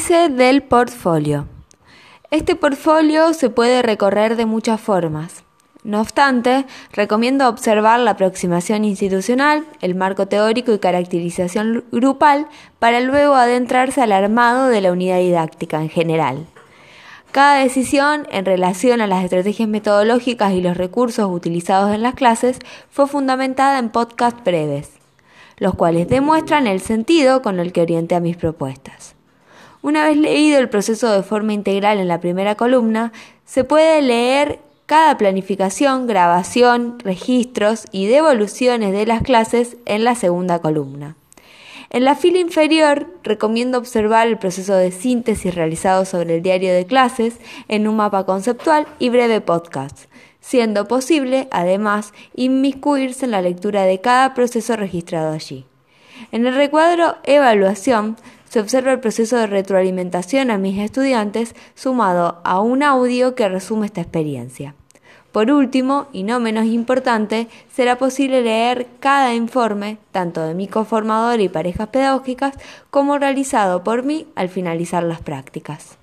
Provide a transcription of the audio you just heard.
dice del portfolio. Este portfolio se puede recorrer de muchas formas. No obstante, recomiendo observar la aproximación institucional, el marco teórico y caracterización grupal para luego adentrarse al armado de la unidad didáctica en general. Cada decisión en relación a las estrategias metodológicas y los recursos utilizados en las clases fue fundamentada en podcasts breves, los cuales demuestran el sentido con el que orienté a mis propuestas. Una vez leído el proceso de forma integral en la primera columna, se puede leer cada planificación, grabación, registros y devoluciones de las clases en la segunda columna. En la fila inferior recomiendo observar el proceso de síntesis realizado sobre el diario de clases en un mapa conceptual y breve podcast, siendo posible, además, inmiscuirse en la lectura de cada proceso registrado allí. En el recuadro Evaluación se observa el proceso de retroalimentación a mis estudiantes sumado a un audio que resume esta experiencia. Por último, y no menos importante, será posible leer cada informe, tanto de mi conformador y parejas pedagógicas, como realizado por mí al finalizar las prácticas.